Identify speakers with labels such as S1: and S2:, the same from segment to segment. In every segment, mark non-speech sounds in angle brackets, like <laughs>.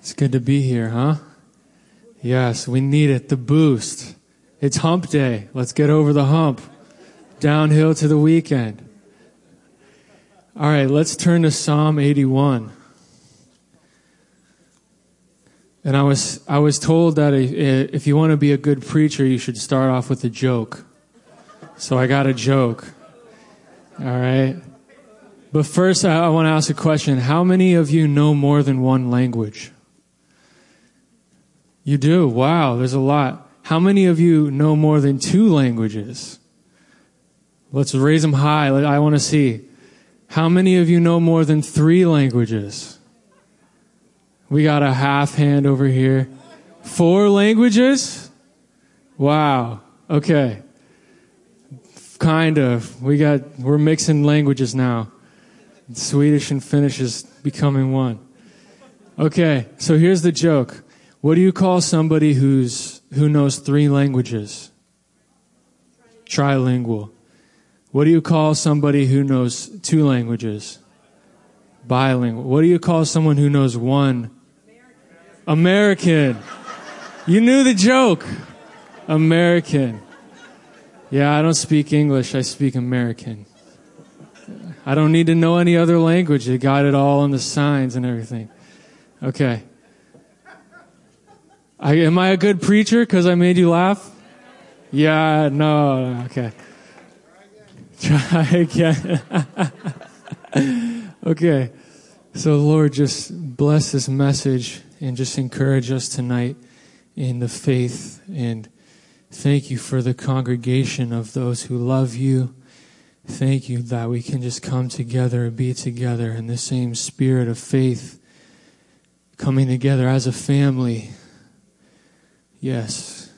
S1: It's good to be here, huh? Yes, we need it. The boost. It's hump day. Let's get over the hump. Downhill to the weekend. All right, let's turn to Psalm 81. And I was, I was told that if you want to be a good preacher, you should start off with a joke. So I got a joke. All right. But first, I, I want to ask a question. How many of you know more than one language? You do? Wow, there's a lot. How many of you know more than two languages? Let's raise them high. I want to see. How many of you know more than three languages? We got a half hand over here. Four languages? Wow. Okay. Kind of. We got, we're mixing languages now. Swedish and Finnish is becoming one. Okay. So here's the joke. What do you call somebody who's, who knows three languages? Trilingual. What do you call somebody who knows two languages? Bilingual. What do you call someone who knows one? American. You knew the joke. American. Yeah, I don't speak English, I speak American. I don't need to know any other language. They got it all on the signs and everything. Okay. I, am I a good preacher because I made you laugh? Yeah, no, okay. <laughs> Try again. <laughs> okay. So, Lord, just bless this message and just encourage us tonight in the faith. And thank you for the congregation of those who love you. Thank you that we can just come together and be together in the same spirit of faith, coming together as a family Yes.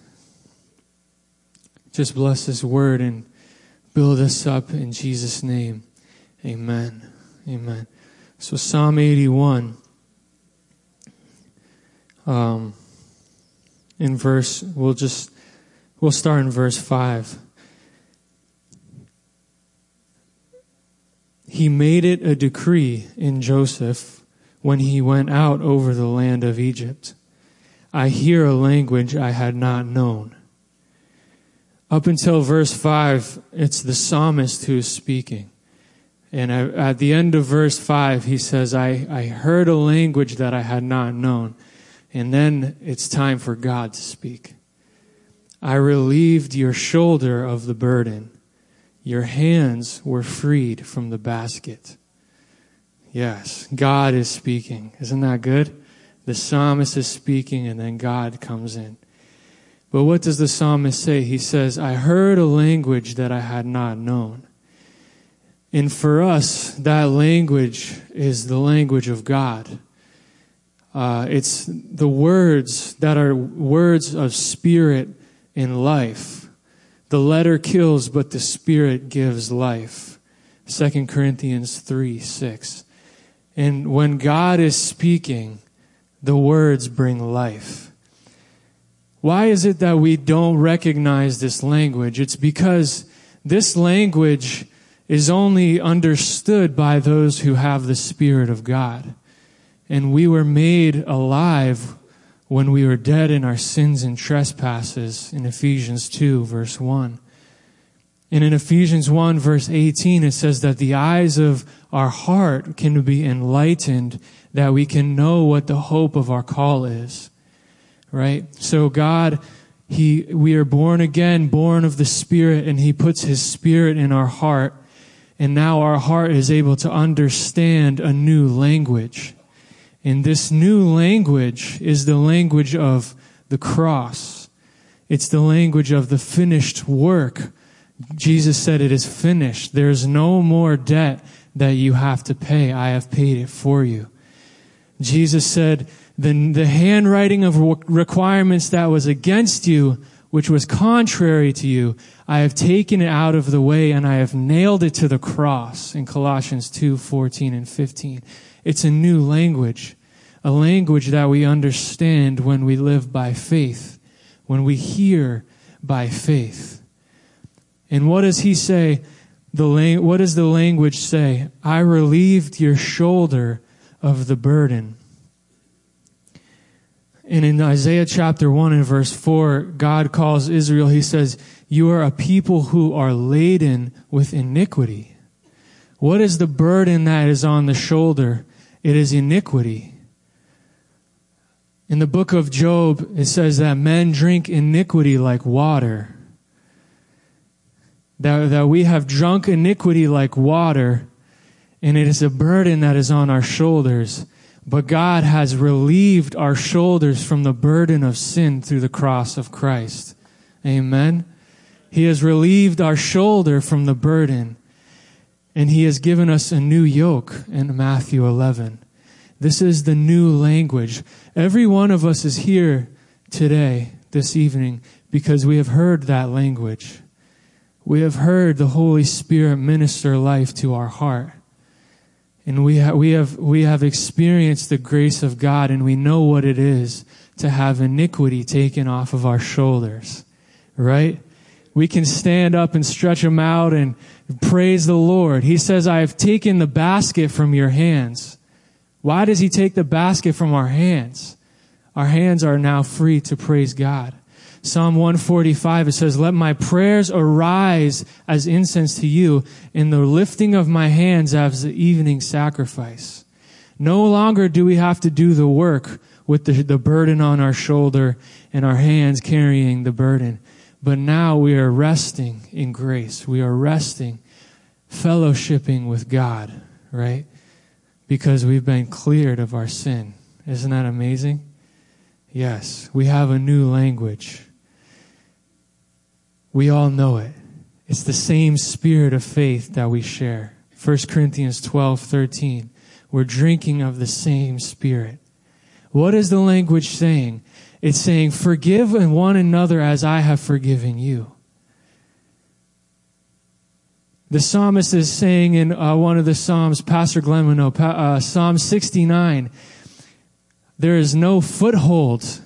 S1: Just bless this word and build us up in Jesus' name. Amen. Amen. So Psalm 81, um, in verse, we'll just, we'll start in verse 5. He made it a decree in Joseph when he went out over the land of Egypt I hear a language I had not known. Up until verse 5, it's the psalmist who is speaking. And at the end of verse 5, he says, I, I heard a language that I had not known. And then it's time for God to speak. I relieved your shoulder of the burden. Your hands were freed from the basket. Yes, God is speaking. Isn't that good? The psalmist is speaking and then God comes in. But what does the psalmist say? He says, I heard a language that I had not known. And for us, that language is the language of God. Uh, it's the words that are words of spirit and life. The letter kills, but the spirit gives life. 2 Corinthians 3 6. And when God is speaking, the words bring life. Why is it that we don't recognize this language? It's because this language is only understood by those who have the Spirit of God. And we were made alive when we were dead in our sins and trespasses in Ephesians 2, verse 1. And in Ephesians 1, verse 18, it says that the eyes of our heart can be enlightened that we can know what the hope of our call is. Right? So God, He, we are born again, born of the Spirit, and He puts His Spirit in our heart. And now our heart is able to understand a new language. And this new language is the language of the cross. It's the language of the finished work. Jesus said it is finished. There's no more debt that you have to pay. I have paid it for you. Jesus said, the, the handwriting of requirements that was against you, which was contrary to you, I have taken it out of the way and I have nailed it to the cross in Colossians 2, 14 and 15. It's a new language, a language that we understand when we live by faith, when we hear by faith. And what does he say? The, what does the language say? I relieved your shoulder of the burden. And in Isaiah chapter 1 and verse 4, God calls Israel, He says, You are a people who are laden with iniquity. What is the burden that is on the shoulder? It is iniquity. In the book of Job, it says that men drink iniquity like water. That, that we have drunk iniquity like water, and it is a burden that is on our shoulders. But God has relieved our shoulders from the burden of sin through the cross of Christ. Amen. He has relieved our shoulder from the burden, and He has given us a new yoke in Matthew 11. This is the new language. Every one of us is here today, this evening, because we have heard that language. We have heard the Holy Spirit minister life to our heart. And we, ha- we, have, we have experienced the grace of God and we know what it is to have iniquity taken off of our shoulders, right? We can stand up and stretch them out and praise the Lord. He says, I have taken the basket from your hands. Why does he take the basket from our hands? Our hands are now free to praise God. Psalm 145, it says, Let my prayers arise as incense to you in the lifting of my hands as the evening sacrifice. No longer do we have to do the work with the, the burden on our shoulder and our hands carrying the burden. But now we are resting in grace. We are resting, fellowshipping with God, right? Because we've been cleared of our sin. Isn't that amazing? Yes, we have a new language. We all know it. It's the same spirit of faith that we share. 1 Corinthians 12, 13. We're drinking of the same spirit. What is the language saying? It's saying, forgive one another as I have forgiven you. The psalmist is saying in uh, one of the psalms, Pastor Glenn would uh, Psalm 69, there is no foothold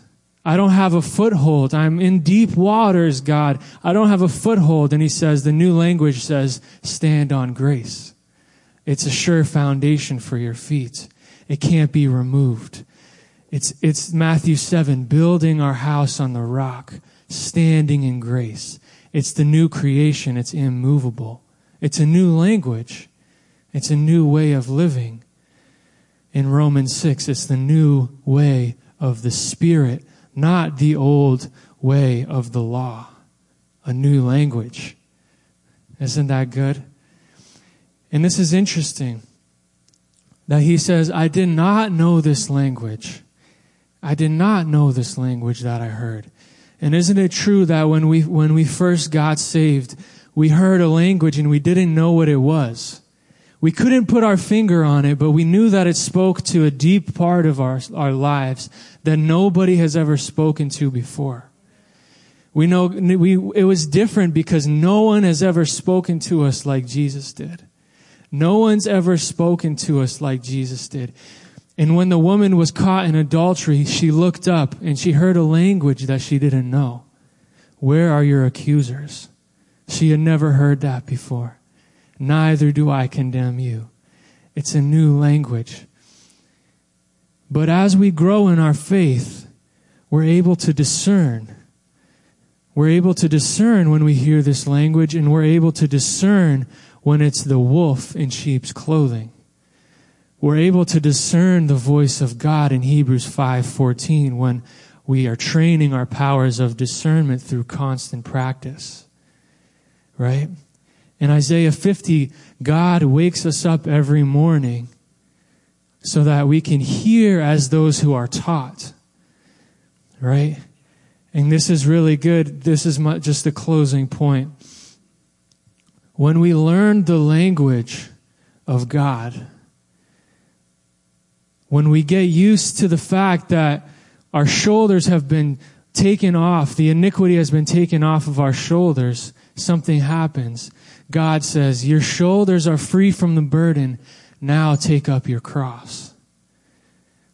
S1: I don't have a foothold. I'm in deep waters, God. I don't have a foothold. And he says, the new language says, stand on grace. It's a sure foundation for your feet. It can't be removed. It's, it's Matthew 7, building our house on the rock, standing in grace. It's the new creation. It's immovable. It's a new language. It's a new way of living. In Romans 6, it's the new way of the Spirit not the old way of the law, a new language. Isn't that good? And this is interesting that he says, I did not know this language. I did not know this language that I heard. And isn't it true that when we, when we first got saved, we heard a language and we didn't know what it was? We couldn't put our finger on it, but we knew that it spoke to a deep part of our, our lives that nobody has ever spoken to before. We know we, it was different because no one has ever spoken to us like Jesus did. No one's ever spoken to us like Jesus did. And when the woman was caught in adultery, she looked up and she heard a language that she didn't know. Where are your accusers? She had never heard that before neither do I condemn you. It's a new language. But as we grow in our faith, we're able to discern. We're able to discern when we hear this language, and we're able to discern when it's the wolf in sheep's clothing. We're able to discern the voice of God in Hebrews 5:14 when we are training our powers of discernment through constant practice. Right? In Isaiah 50, God wakes us up every morning so that we can hear as those who are taught. Right? And this is really good. This is my, just the closing point. When we learn the language of God, when we get used to the fact that our shoulders have been taken off, the iniquity has been taken off of our shoulders, something happens. God says, Your shoulders are free from the burden. Now take up your cross.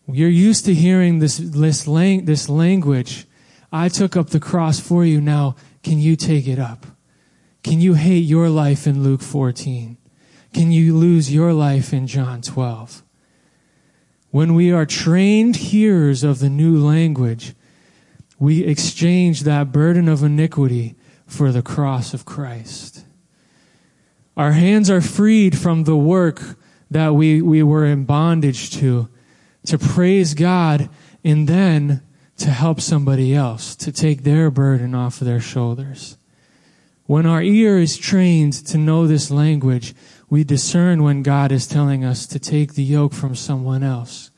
S1: You're used to hearing this, this, lang- this language. I took up the cross for you. Now, can you take it up? Can you hate your life in Luke 14? Can you lose your life in John 12? When we are trained hearers of the new language, we exchange that burden of iniquity for the cross of Christ. Our hands are freed from the work that we, we were in bondage to, to praise God and then to help somebody else, to take their burden off of their shoulders. When our ear is trained to know this language, we discern when God is telling us to take the yoke from someone else.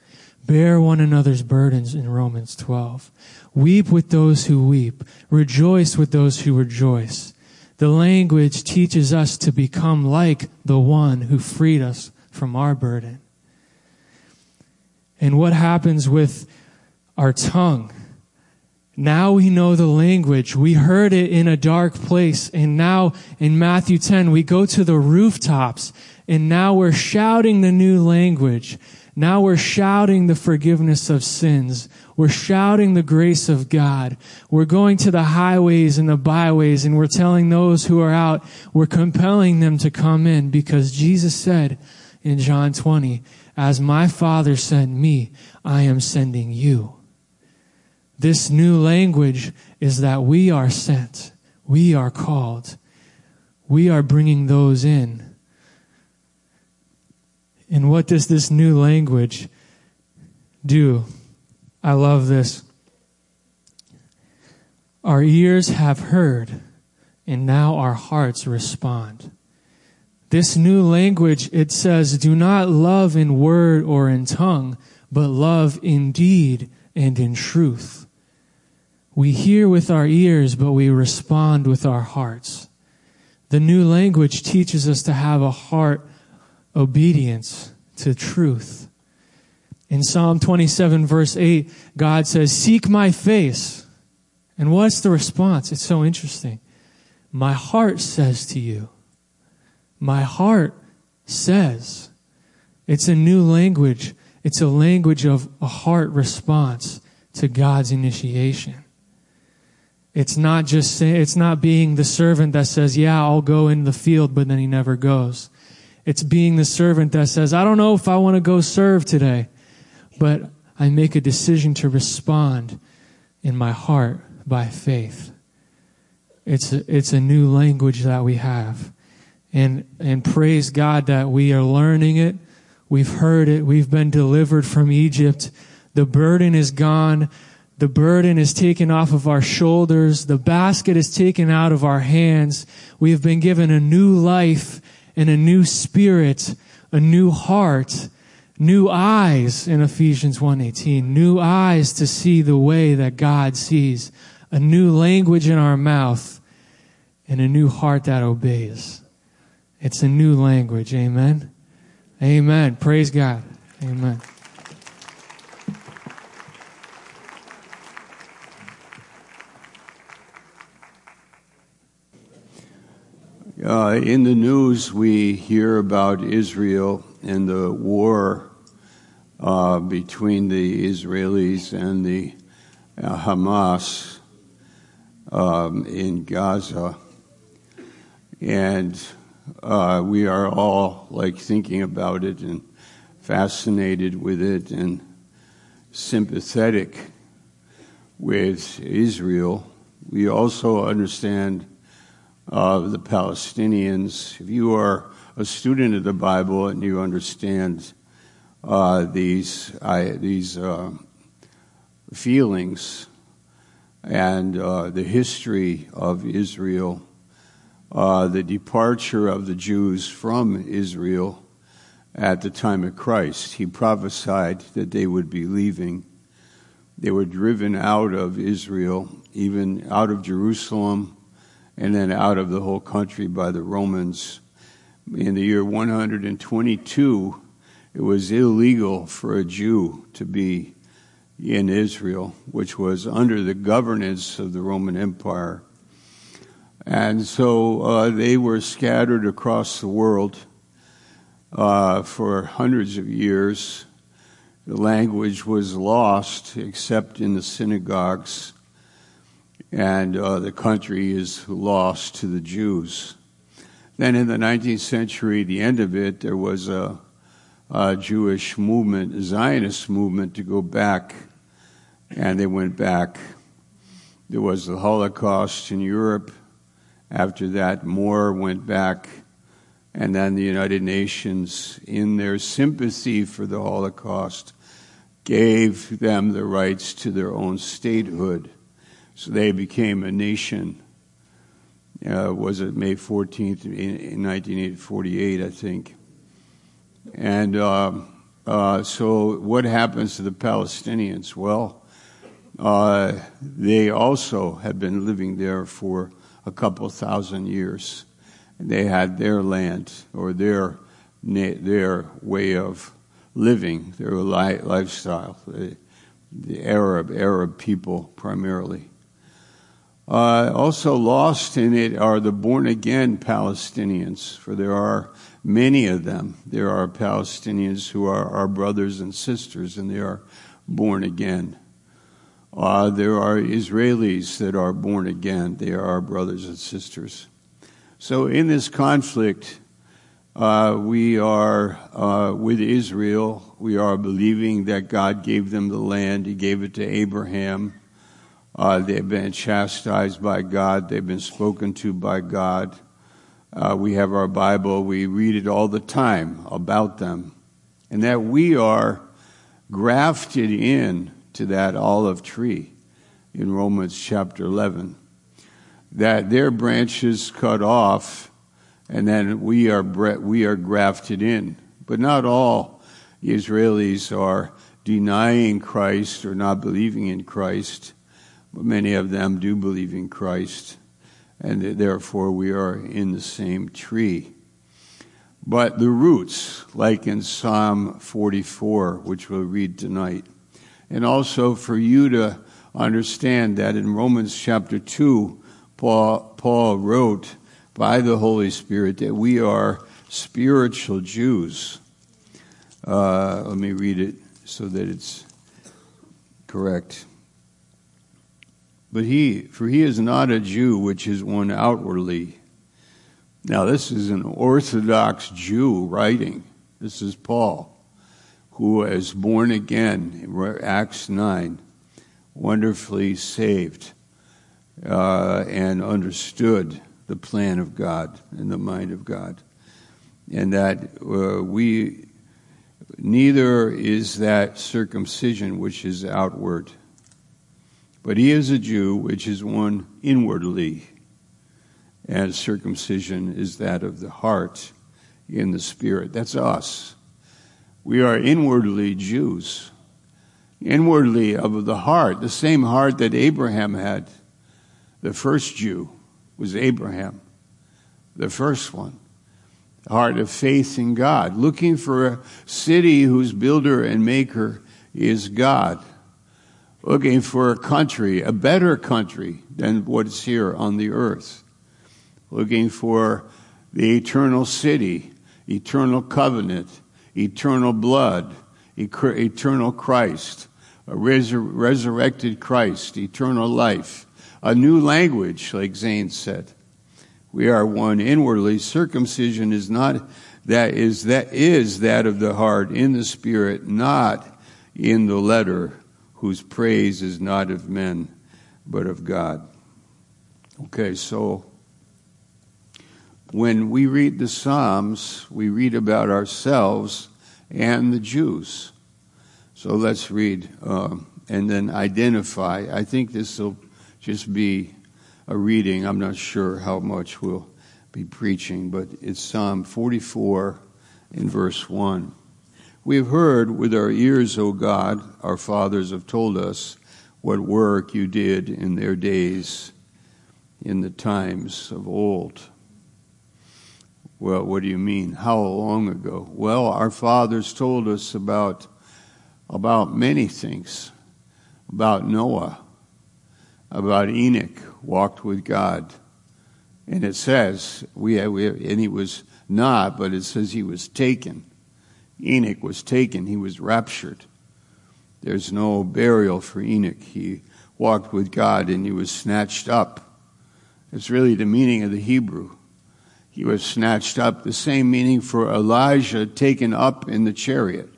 S1: Bear one another's burdens in Romans 12. Weep with those who weep. Rejoice with those who rejoice. The language teaches us to become like the one who freed us from our burden. And what happens with our tongue? Now we know the language. We heard it in a dark place. And now in Matthew 10, we go to the rooftops and now we're shouting the new language. Now we're shouting the forgiveness of sins. We're shouting the grace of God. We're going to the highways and the byways and we're telling those who are out, we're compelling them to come in because Jesus said in John 20, as my Father sent me, I am sending you. This new language is that we are sent. We are called. We are bringing those in. And what does this new language do? I love this. Our ears have heard, and now our hearts respond. This new language, it says, do not love in word or in tongue, but love in deed and in truth. We hear with our ears, but we respond with our hearts. The new language teaches us to have a heart obedience to truth. In Psalm 27 verse 8, God says, seek my face. And what's the response? It's so interesting. My heart says to you. My heart says. It's a new language. It's a language of a heart response to God's initiation. It's not just say, it's not being the servant that says, yeah, I'll go in the field, but then he never goes. It's being the servant that says, I don't know if I want to go serve today, but I make a decision to respond in my heart by faith. It's a, it's a new language that we have. And, and praise God that we are learning it. We've heard it. We've been delivered from Egypt. The burden is gone. The burden is taken off of our shoulders. The basket is taken out of our hands. We have been given a new life and a new spirit, a new heart, new eyes in Ephesians 1:18, new eyes to see the way that God sees, a new language in our mouth, and a new heart that obeys. It's a new language. Amen. Amen. Praise God. Amen.
S2: Uh, in the news, we hear about Israel and the war uh, between the Israelis and the uh, Hamas um, in Gaza. And uh, we are all like thinking about it and fascinated with it and sympathetic with Israel. We also understand the Palestinians. If you are a student of the Bible and you understand uh, these I, these uh, feelings and uh, the history of Israel, uh, the departure of the Jews from Israel at the time of Christ, he prophesied that they would be leaving. They were driven out of Israel, even out of Jerusalem and then out of the whole country by the Romans. In the year 122, it was illegal for a Jew to be in Israel, which was under the governance of the Roman Empire. And so uh, they were scattered across the world uh, for hundreds of years. The language was lost except in the synagogues and uh, the country is lost to the Jews. Then in the 19th century, the end of it, there was a, uh, Jewish movement, Zionist movement, to go back, and they went back. There was the Holocaust in Europe. After that, more went back, and then the United Nations, in their sympathy for the Holocaust, gave them the rights to their own statehood. So they became a nation. Uh, was it May 14th in, in 1948, I think? And uh, uh, so, what happens to the Palestinians? Well, uh, they also had been living there for a couple thousand years. They had their land or their their way of living, their lifestyle. The Arab Arab people primarily. Uh, also lost in it are the born again Palestinians, for there are many of them. There are Palestinians who are our brothers and sisters, and they are born again. Uh, there are Israelis that are born again. They are our brothers and sisters. So in this conflict, uh, we are uh, with Israel. We are believing that God gave them the land. He gave it to Abraham. Uh, they've been chastised by God. They've been spoken to by God. Uh, we have our Bible. We read it all the time about them. And that we are grafted in to that olive tree in Romans chapter 11. That their branches cut off and then we are, we are grafted in. But not all Israelis are denying Christ or not believing in Christ, many of them do believe in Christ and therefore we are in the same tree. But the roots, like in Psalm 44, which we'll read tonight, and also for you to understand that in Romans chapter 2, Paul, Paul wrote by the Holy Spirit that we are spiritual Jews. Uh, let me read it so that it's correct. But he, for he is not a Jew, which is one outwardly. Now, this is an Orthodox Jew writing. This is Paul, who is born again, in Acts 9, wonderfully saved uh, and understood the plan of God and the mind of God. And that uh, we, neither is that circumcision which is outward but he is a Jew, which is one inwardly, as circumcision is that of the heart in the spirit. That's us. We are inwardly Jews, inwardly of the heart, the same heart that Abraham had. The first Jew was Abraham, the first one. Heart of faith in God, looking for a city whose builder and maker is God looking for a country, a better country than what's here on the earth, looking for the eternal city, eternal covenant, eternal blood, eternal Christ, a resur- resurrected Christ, eternal life, a new language, like Zane said. We are one inwardly. Circumcision is not that is that is that of the heart in the spirit, not in the letter whose praise is not of men, but of God. Okay, so when we read the Psalms, we read about ourselves and the Jews. So let's read uh, and then identify. I think this will just be a reading. I'm not sure how much we'll be preaching, but it's Psalm 44 in verse 1. We have heard with our ears, O God, our fathers have told us what work you did in their days, in the times of old. Well, what do you mean? How long ago? Well, our fathers told us about, about many things. About Noah, about Enoch, walked with God. And it says, we, we and he was not, but it says he was taken. Enoch was taken, he was raptured. There's no burial for Enoch. He walked with God and he was snatched up. It's really the meaning of the Hebrew. He was snatched up. The same meaning for Elijah taken up in the chariot.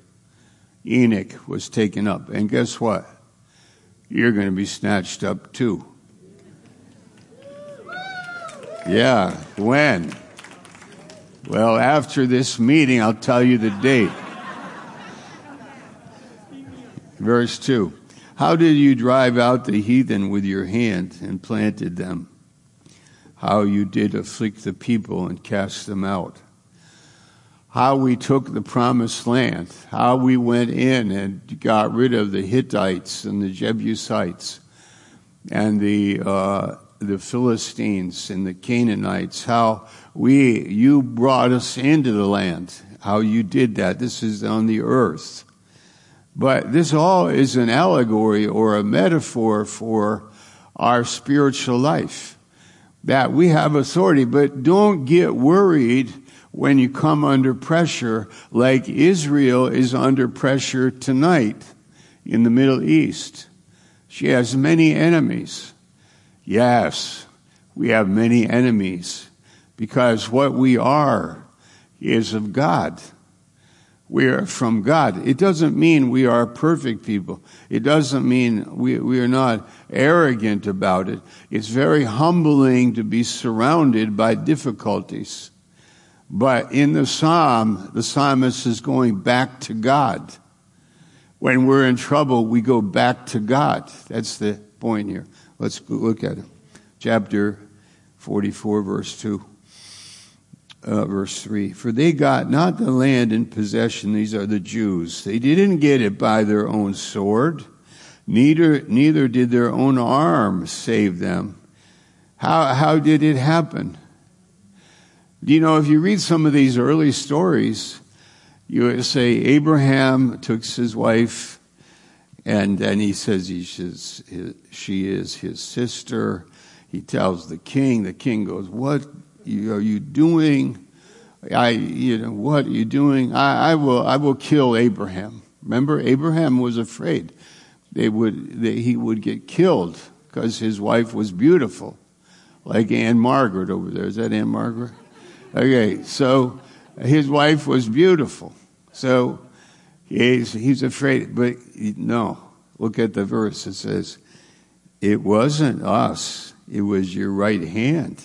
S2: Enoch was taken up. And guess what? You're going to be snatched up too. Yeah, when? Well, after this meeting, I'll tell you the date. Verse 2 How did you drive out the heathen with your hand and planted them? How you did afflict the people and cast them out. How we took the promised land. How we went in and got rid of the Hittites and the Jebusites and the, uh, the Philistines and the Canaanites. How we, you brought us into the land. How you did that. This is on the earth. But this all is an allegory or a metaphor for our spiritual life. That we have authority, but don't get worried when you come under pressure like Israel is under pressure tonight in the Middle East. She has many enemies. Yes, we have many enemies because what we are is of God. We are from God. It doesn't mean we are perfect people. It doesn't mean we, we are not arrogant about it. It's very humbling to be surrounded by difficulties. But in the psalm, the psalmist is going back to God. When we're in trouble, we go back to God. That's the point here. Let's look at it. Chapter 44, verse 2 uh, verse 3 For they got not the land in possession, these are the Jews. They didn't get it by their own sword, neither, neither did their own arm save them. How, how did it happen? You know, if you read some of these early stories, you say Abraham took his wife, and then he says his, she is his sister. He tells the king. The king goes, "What are you doing? I, you know, what are you doing? I, I will, I will kill Abraham. Remember, Abraham was afraid they would, that he would get killed because his wife was beautiful, like Ann-Margret over there. Is that Ann-Margret? Okay, so his wife was beautiful. So he's, he's afraid, but no. Look at the verse. It says, It wasn't us, it was your right hand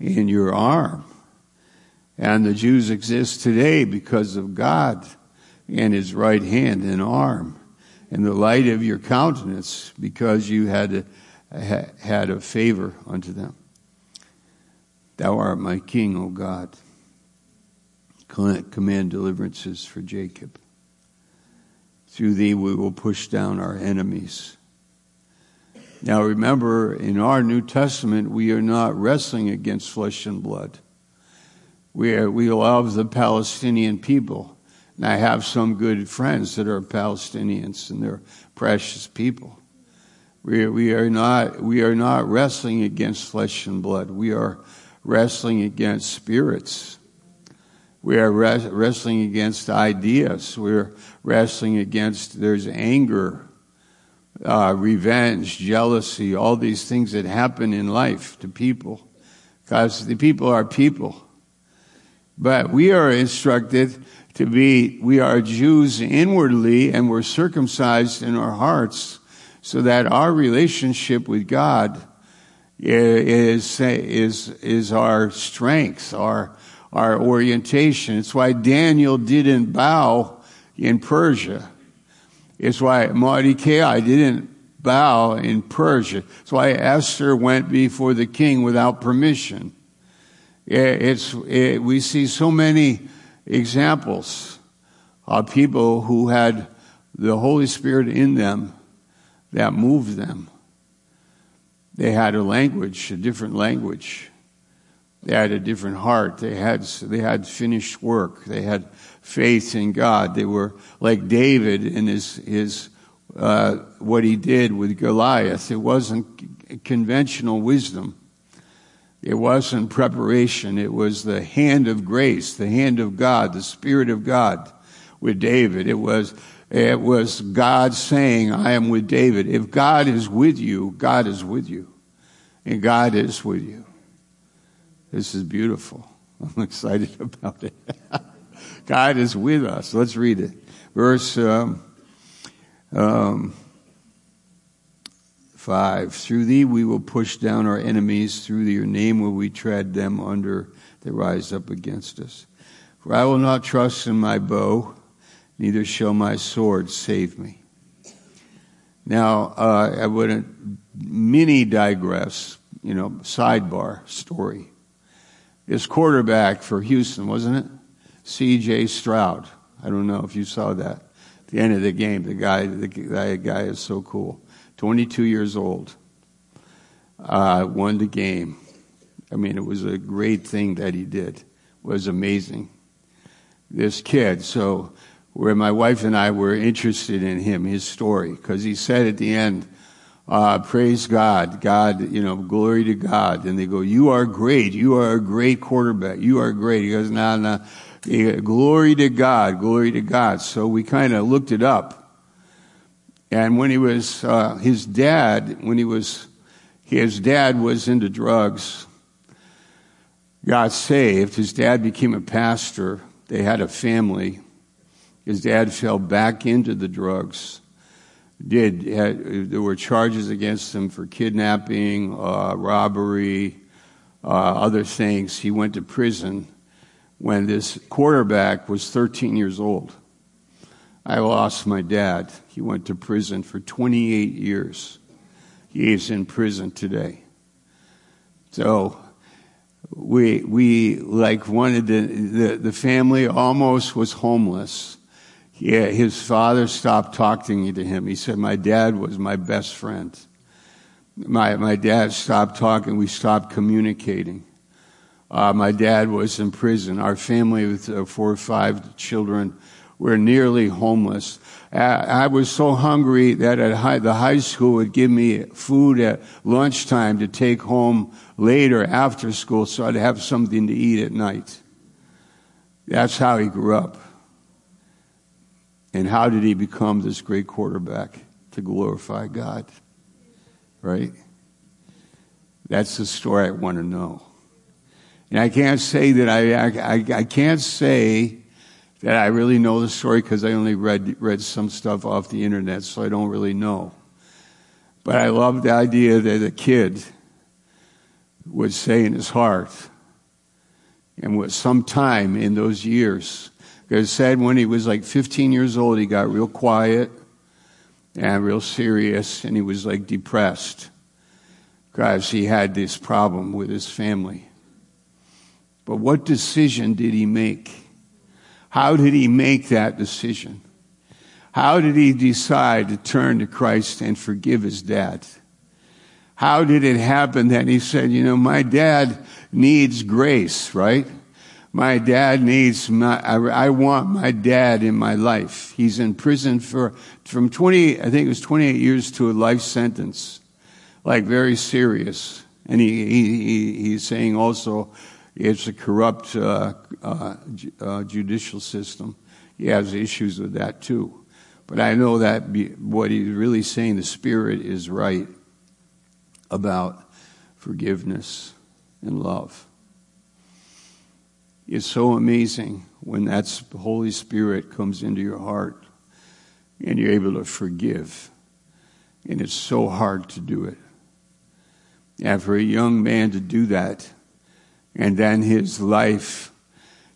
S2: in your arm. And the Jews exist today because of God and his right hand and arm and the light of your countenance because you had a, had a favor unto them. Thou art my king, O God. Command deliverances for Jacob. Through thee we will push down our enemies. Now remember, in our New Testament, we are not wrestling against flesh and blood. We, are, we love the Palestinian people. And I have some good friends that are Palestinians and they're precious people. We we are not, we are not wrestling against flesh and blood. We are wrestling against spirits. We are wrestling against ideas. We're wrestling against, there's anger uh, revenge, jealousy, all these things that happen in life to people. Because the people are people. But we are instructed to be, we are Jews inwardly and we're circumcised in our hearts so that our relationship with God is, is, is our strength, our, our orientation. It's why Daniel didn't bow in Persia. It's why Mordecai didn't bow in Persia. It's why Esther went before the king without permission. It's, it, we see so many examples of people who had the Holy Spirit in them that moved them. They had a language, a different language. They had a different heart. They had, they had finished work. They had faith in God. They were like David in his, his uh, what he did with Goliath. It wasn't conventional wisdom. It wasn't preparation. It was the hand of grace, the hand of God, the Spirit of God with David. It was, it was God saying, I am with David. If God is with you, God is with you. And God is with you. This is beautiful. I'm <laughs> excited about it. <laughs> God is with us. Let's read it. Verse um, um, 5 Through thee we will push down our enemies, through your name will we tread them under. They rise up against us. For I will not trust in my bow, neither shall my sword save me. Now, uh, I wouldn't mini digress, you know, sidebar story. This quarterback for Houston, wasn't it? C.J. Stroud. I don't know if you saw that. At the end of the game, the guy, the guy is so cool. 22 years old. Uh, won the game. I mean, it was a great thing that he did. It was amazing. This kid, so where my wife and I were interested in him, his story, because he said at the end, uh, praise God, God, you know, glory to God. And they go, you are great. You are a great quarterback. You are great. He goes, no, no, glory to God, glory to God. So we kind of looked it up. And when he was, uh, his dad, when he was, his dad was into drugs, got saved. His dad became a pastor. They had a family. His dad fell back into the drugs. Did there were charges against him for kidnapping, uh, robbery, uh, other things. He went to prison when this quarterback was 13 years old. I lost my dad. He went to prison for 28 years. He is in prison today. So we we like wanted the the, the family almost was homeless. Yeah, his father stopped talking to him. He said, "My dad was my best friend." My my dad stopped talking. We stopped communicating. Uh, my dad was in prison. Our family with uh, four or five children were nearly homeless. I was so hungry that at high, the high school would give me food at lunchtime to take home later after school so I'd have something to eat at night. That's how he grew up. And how did he become this great quarterback to glorify God? Right? That's the story I want to know. And I can't say that I, I, I can't say that I really know the story because I only read, read some stuff off the internet, so I don't really know. But I love the idea that a kid would say in his heart, and with some time in those years, because said when he was like 15 years old, he got real quiet and real serious, and he was like depressed because he had this problem with his family. But what decision did he make? How did he make that decision? How did he decide to turn to Christ and forgive his dad? How did it happen that he said, you know, my dad needs grace, right? My dad needs my, I, I want my dad in my life. He's in prison for, from 20, I think it was 28 years to a life sentence. Like very serious. And he, he, he's saying also, it's a corrupt uh, uh, uh, judicial system. He has issues with that too. But I know that be, what he's really saying, the Spirit is right about forgiveness and love. It's so amazing when that Holy Spirit comes into your heart and you're able to forgive. And it's so hard to do it. And for a young man to do that, and then his life,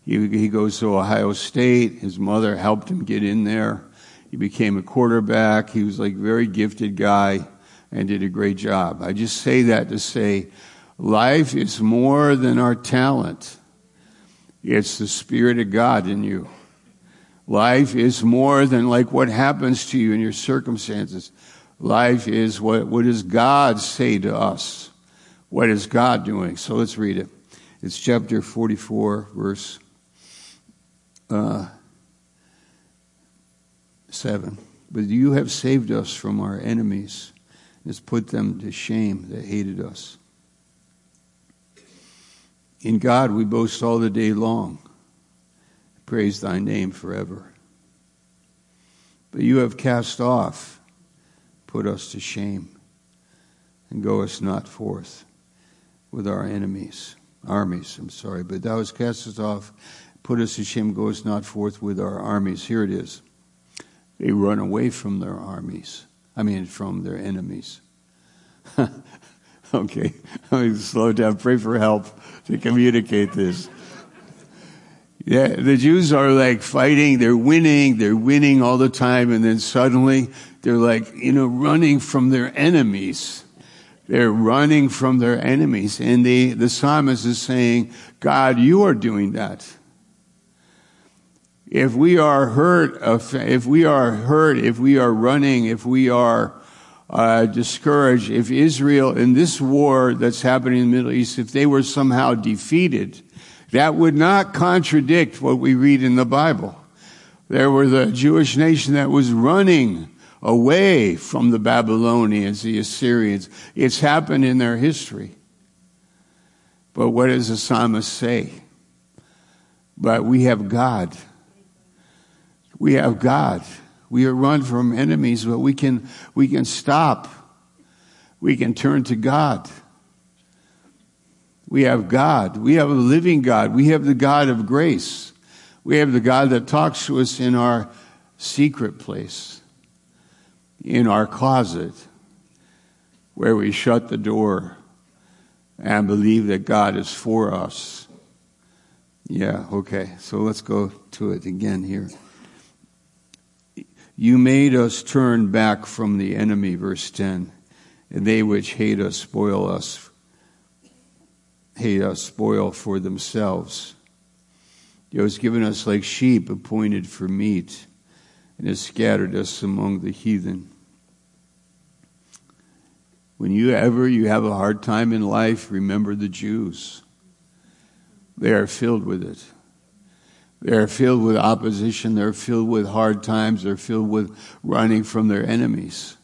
S2: he, he goes to Ohio State. His mother helped him get in there. He became a quarterback. He was like a very gifted guy and did a great job. I just say that to say life is more than our talent. It's the Spirit of God in you. Life is more than like what happens to you in your circumstances. Life is what, what does God say to us? What is God doing? So let's read it. It's chapter 44, verse uh, 7. But you have saved us from our enemies, has put them to shame that hated us. In God we boast all the day long. Praise thy name forever. But you have cast off, put us to shame, and go us not forth with our enemies. armies. I'm sorry, but thou hast cast us off, put us to shame, go us not forth with our armies. Here it is. They run away from their armies. I mean, from their enemies. <laughs> <laughs> okay, <laughs> let me slow down. Pray for help to communicate this. Yeah, the Jews are like fighting, they're winning, they're winning all the time, and then suddenly they're like, you know, running from their enemies. They're running from their enemies. And the, the psalmist is saying, God, you are doing that. If we are hurt, if we are hurt, if we are running, if we are uh, discouraged, if Israel in this war that's happening in the Middle East, if they were somehow defeated, that would not contradict what we read in the Bible. There was a Jewish nation that was running away from the Babylonians, the Assyrians. It's happened in their history. But what does the psalmist say? But we have God. We have God. We are run from enemies, but we can, we can stop. We can turn to God. We have God. We have a living God. We have the God of grace. We have the God that talks to us in our secret place, in our closet, where we shut the door and believe that God is for us. Yeah, okay. So let's go to it again here. You made us turn back from the enemy, verse 10, and they which hate us spoil us hate us spoil for themselves. You has given us like sheep appointed for meat and has scattered us among the heathen. When you ever you have a hard time in life, remember the Jews. They are filled with it. They are filled with opposition. They're filled with hard times. They're filled with running from their enemies.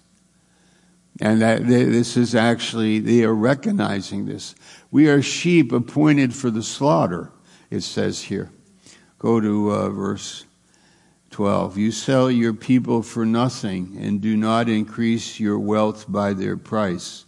S2: And that this is actually, they are recognizing this. We are sheep appointed for the slaughter, it says here. Go to uh, verse 12. You sell your people for nothing and do not increase your wealth by their price.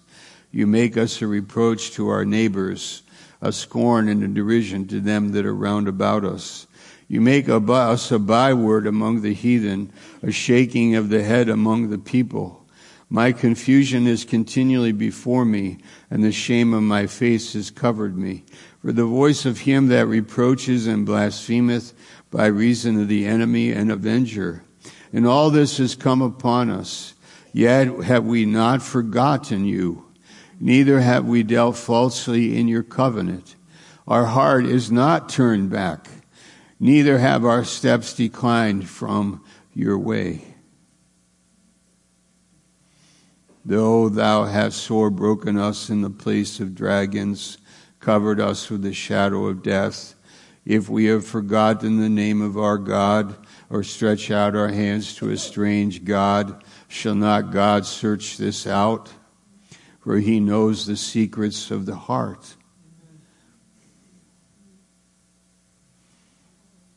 S2: You make us a reproach to our neighbors, a scorn and a derision to them that are round about us. You make us a byword among the heathen, a shaking of the head among the people. My confusion is continually before me, and the shame of my face has covered me. For the voice of him that reproaches and blasphemeth by reason of the enemy and avenger. And all this has come upon us. Yet have we not forgotten you, neither have we dealt falsely in your covenant. Our heart is not turned back, neither have our steps declined from your way. Though thou hast sore broken us in the place of dragons, covered us with the shadow of death, if we have forgotten the name of our God, or stretch out our hands to a strange God, shall not God search this out? For he knows the secrets of the heart.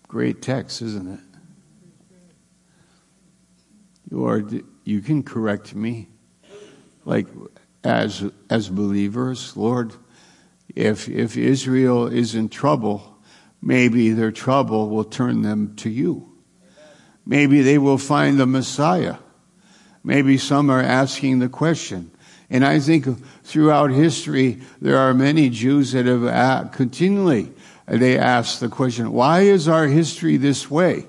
S2: Great text, isn't it? You are, you can correct me like as as believers, Lord, if if Israel is in trouble, maybe their trouble will turn them to you. Maybe they will find the Messiah. Maybe some are asking the question. And I think throughout history, there are many Jews that have uh, continually, they ask the question, why is our history this way?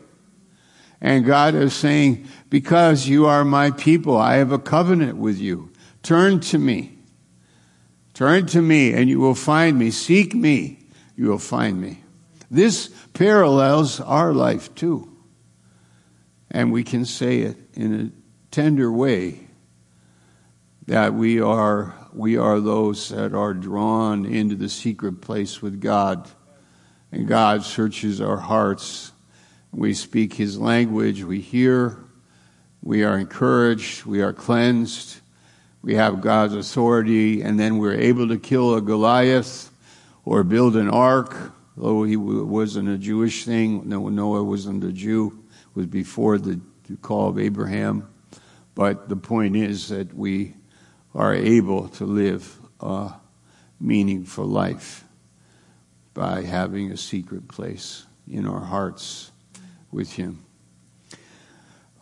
S2: And God is saying, because you are my people, I have a covenant with you. Turn to me. Turn to me and you will find me. Seek me, you will find me. This parallels our life too. And we can say it in a tender way that we are, we are those that are drawn into the secret place with God. And God searches our hearts. We speak His language. We hear. We are encouraged. We are cleansed we have God's authority, and then we're able to kill a Goliath or build an ark, though he wasn't a Jewish thing. No, Noah wasn't a Jew, it was before the call of Abraham. But the point is that we are able to live a meaningful life. By having a secret place in our hearts with Him.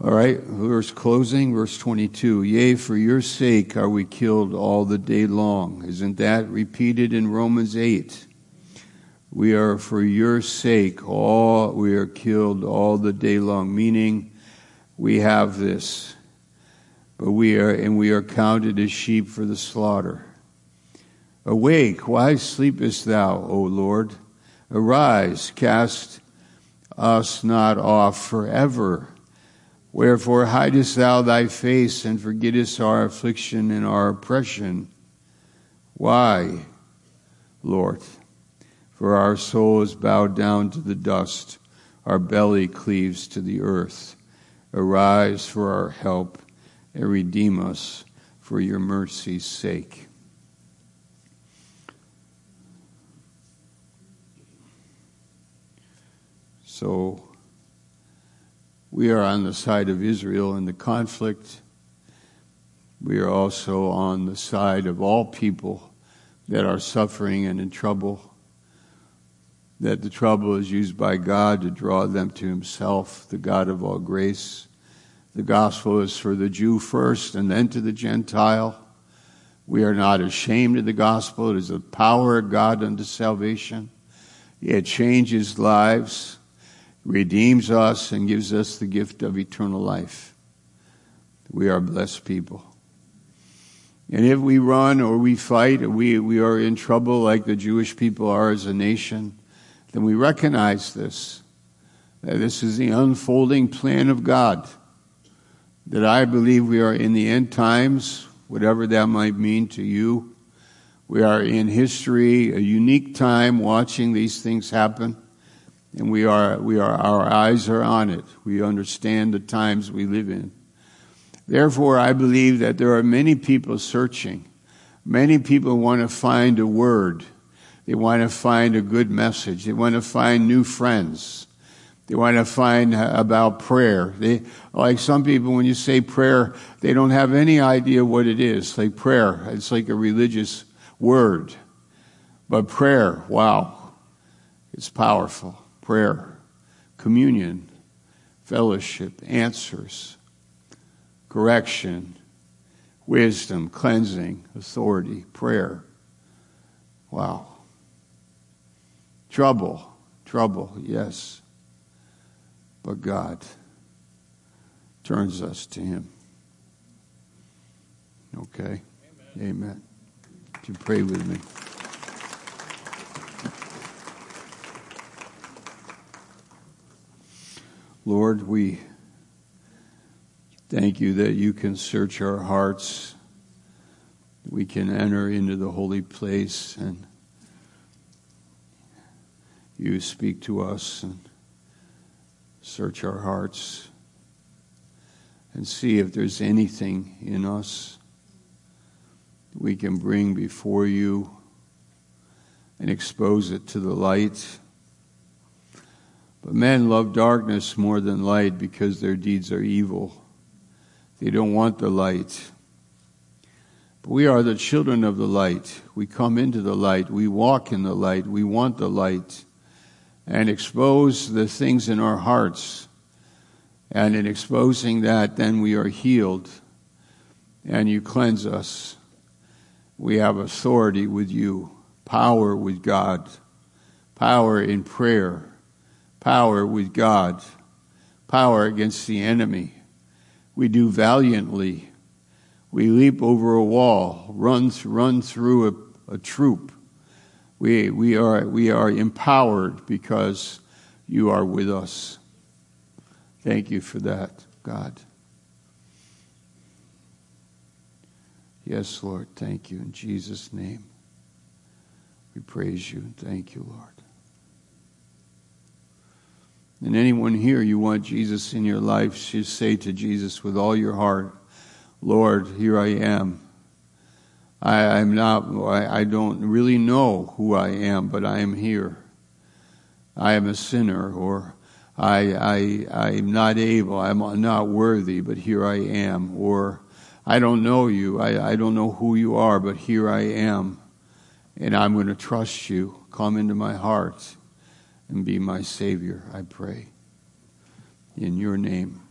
S2: All right, verse closing, verse 22. Yea, for your sake are we killed all the day long. Isn't that repeated in Romans 8? We are for your sake all, we are killed all the day long, meaning we have this, but we are, and we are counted as sheep for the slaughter. Awake, why sleepest thou, O Lord? Arise, cast us not off forever. Wherefore hidest thou thy face and forgettest our affliction and our oppression? Why, Lord? For our soul is bowed down to the dust, our belly cleaves to the earth. Arise for our help and redeem us for your mercy's sake. So, we are on the side of Israel in the conflict. We are also on the side of all people that are suffering and in trouble that the trouble is used by God to draw them to Himself, the God of all grace. The gospel is for the Jew first and then to the Gentile. We are not ashamed of the gospel. It is the power of God unto salvation. It changes lives, redeems us, and gives us the gift of eternal life. We are blessed people. And if we run or we fight or we, we are in trouble like the Jewish people are as a nation, then we recognize this. That this is the unfolding plan of God. That I believe we are in the end times, whatever that might mean to you. We are in history, a unique time watching these things happen. And we are, we are, our eyes are on it. We understand the times we live in. Therefore, I believe that there are many people searching. Many people want to find a word they want to find a good message. They want to find new friends. They want to find uh, about prayer. They, like some people, when you say prayer, they don't have any idea what it is. Like prayer, it's like a religious word. But prayer, wow, it's powerful. Prayer, communion, fellowship, answers, correction, wisdom, cleansing, authority, prayer. Wow. Trouble, trouble, yes. But God turns us to Him. Okay? Amen. Amen. You pray with me? Lord, we thank you that you can search our hearts. We can enter into the holy place and you speak to us and search our hearts and see if there's anything in us we can bring before you and expose it to the light. But men love darkness more than light because their deeds are evil. They don't want the light. But we are the children of the light. We come into the light. We walk in the light. We want the light and expose the things in our hearts. And in exposing that, then we are healed and you cleanse us. We have authority with you, power with God, power in prayer, power with God, power against the enemy. We do valiantly. We leap over a wall, run, run through a, a troop we, we, are, we are empowered because you are with us. Thank you for that, God. Yes, Lord, thank you in Jesus' name. We praise you and thank you, Lord. And anyone here, you want Jesus in your life, just say to Jesus with all your heart, Lord, here I am. I, am not, I, I don't really know who I am, but I am here. I am a sinner, or I, I, I'm not able, I'm not worthy, but here I am. Or I don't know you, I, I don't know who you are, but here I am. And I'm going to trust you come into my heart and be my Savior, I pray. In your name,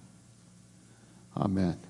S2: amen.